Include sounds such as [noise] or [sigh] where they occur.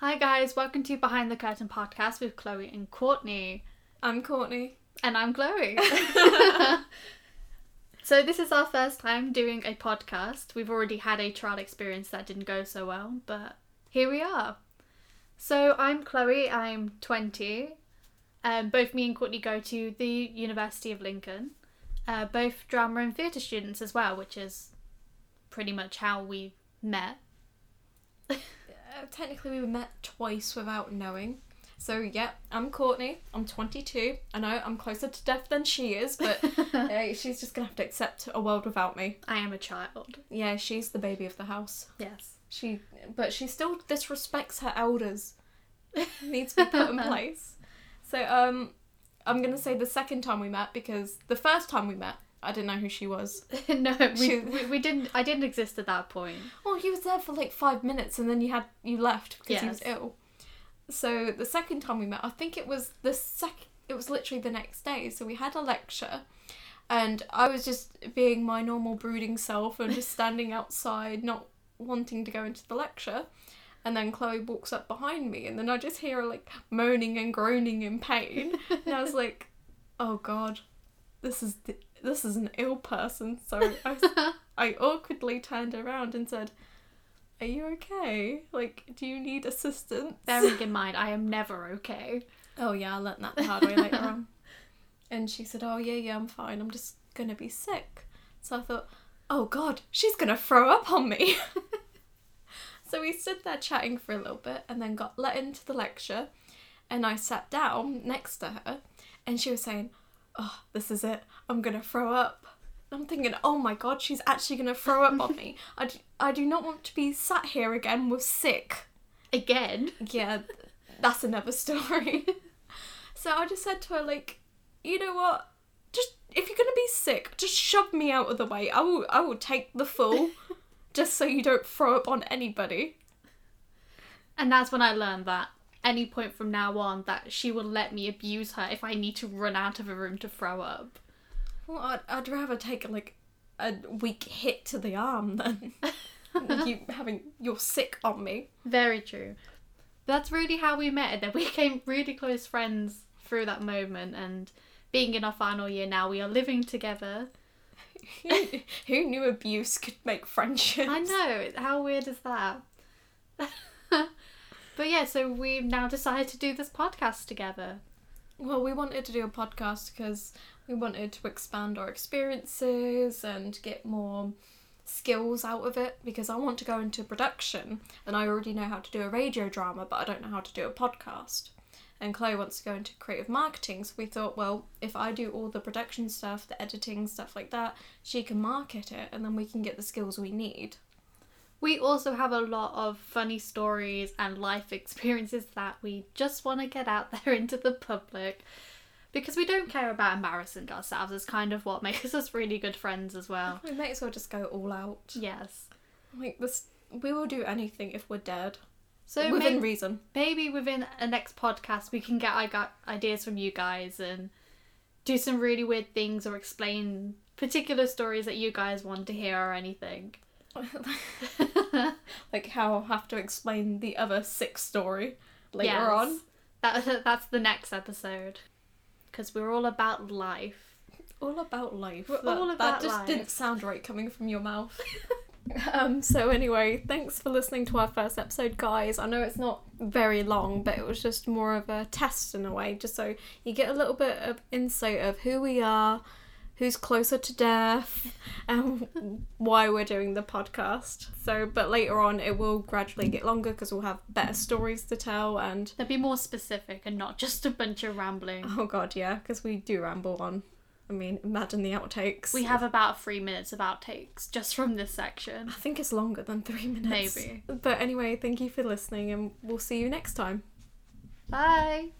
Hi guys, welcome to Behind the Curtain podcast with Chloe and Courtney. I'm Courtney. And I'm Chloe. [laughs] [laughs] so this is our first time doing a podcast. We've already had a trial experience that didn't go so well, but here we are. So I'm Chloe, I'm 20. Um, both me and Courtney go to the University of Lincoln. Uh, both drama and theatre students as well, which is pretty much how we met. Uh, technically, we met twice without knowing. So, yeah, I'm Courtney. I'm 22. I know I'm closer to death than she is, but [laughs] uh, she's just gonna have to accept a world without me. I am a child. Yeah, she's the baby of the house. Yes. She, but she still disrespects her elders. Needs to be put in [laughs] place. So, um, I'm gonna say the second time we met because the first time we met, I didn't know who she was. [laughs] no, we, She- we, we didn't. I didn't exist at that point. Well, he was there for like five minutes, and then you had you left because he was Yes. ill. So the second time we met, I think it was the sec. It was literally the next day. So we had a lecture, and I was just being my normal brooding self and just [laughs] standing outside, not wanting to go into the lecture. And then Chloe walks up behind me, and then I just hear her like moaning and groaning in pain. And I was [laughs] like, "Oh God, this is the, this is an ill person." So I [laughs] I awkwardly turned around and said, Are you okay? Like, do you need assistance? Bearing [laughs] in mind, I am never okay. Oh, yeah, I learnt that the hard way later [laughs] on. And she said, Oh, yeah, yeah, I'm fine. I'm just gonna be sick. So I thought, Oh, God, she's gonna throw up on me. so we stood there chatting for a little bit and then got let into the lecture. And I sat down next to her and she was saying, Oh, this is it. I'm gonna throw up. I'm thinking, oh my god, she's actually gonna throw up on me. [laughs] I I do not want to be sat here again with sick. Again. Yeah, that's another story. [laughs] so I just said to her, like, you know what? Just if you're gonna be sick, just shove me out of the way. I will I will take the fall, [laughs] just so you don't throw up on anybody. And that's when I learned that any point from now on that she will let me abuse her if I need to run out of a room to throw up. Well, I'd, I'd rather take like a weak hit to the arm than [laughs] you having you're sick on me. Very true. That's really how we met, and then we became really close friends through that moment. And being in our final year now, we are living together. [laughs] Who knew abuse could make friendships? I know. How weird is that? But yeah, so we've now decided to do this podcast together. Well, we wanted to do a podcast because we wanted to expand our experiences and get more skills out of it because I want to go into production and I already know how to do a radio drama, but I don't know how to do a podcast. And Chloe wants to go into creative marketing, so we thought, well, if I do all the production stuff, the editing, stuff like that, she can market it and then we can get the skills we need. We also have a lot of funny stories and life [laughs] experiences that we just want to get out [laughs] there into the public because we don't care about embarrassing ourselves. It's kind of what [laughs] makes us really good friends as well. We may as well just go all out. Yes. Like this, we will do anything if we're dead. So within reason. maybe within a next podcast we can get I got ideas from you guys and do some really weird things or explain particular stories that you guys want to hear or anything. [laughs] like how I'll have to explain the other six story later Yes. on. That, [laughs] that's the next episode. Because we're all about life. All about life. We're that, all about that just life. didn't sound right coming from your mouth. [laughs] um. So anyway, thanks for listening to our first episode, guys. I know it's not very long, but it was just more of a test in a way, just so you get a little bit of insight of who we are, who's closer to death, and why we're doing the podcast. So, but later on, it will gradually get longer because we'll have better stories to tell and They'll be more specific and not just a bunch of rambling. Oh god, yeah, because we do ramble on. I mean, imagine the outtakes. We have about three minutes of outtakes just from this section. I think it's longer than three minutes. Maybe. But anyway, thank you for listening, and we'll see you next time. Bye!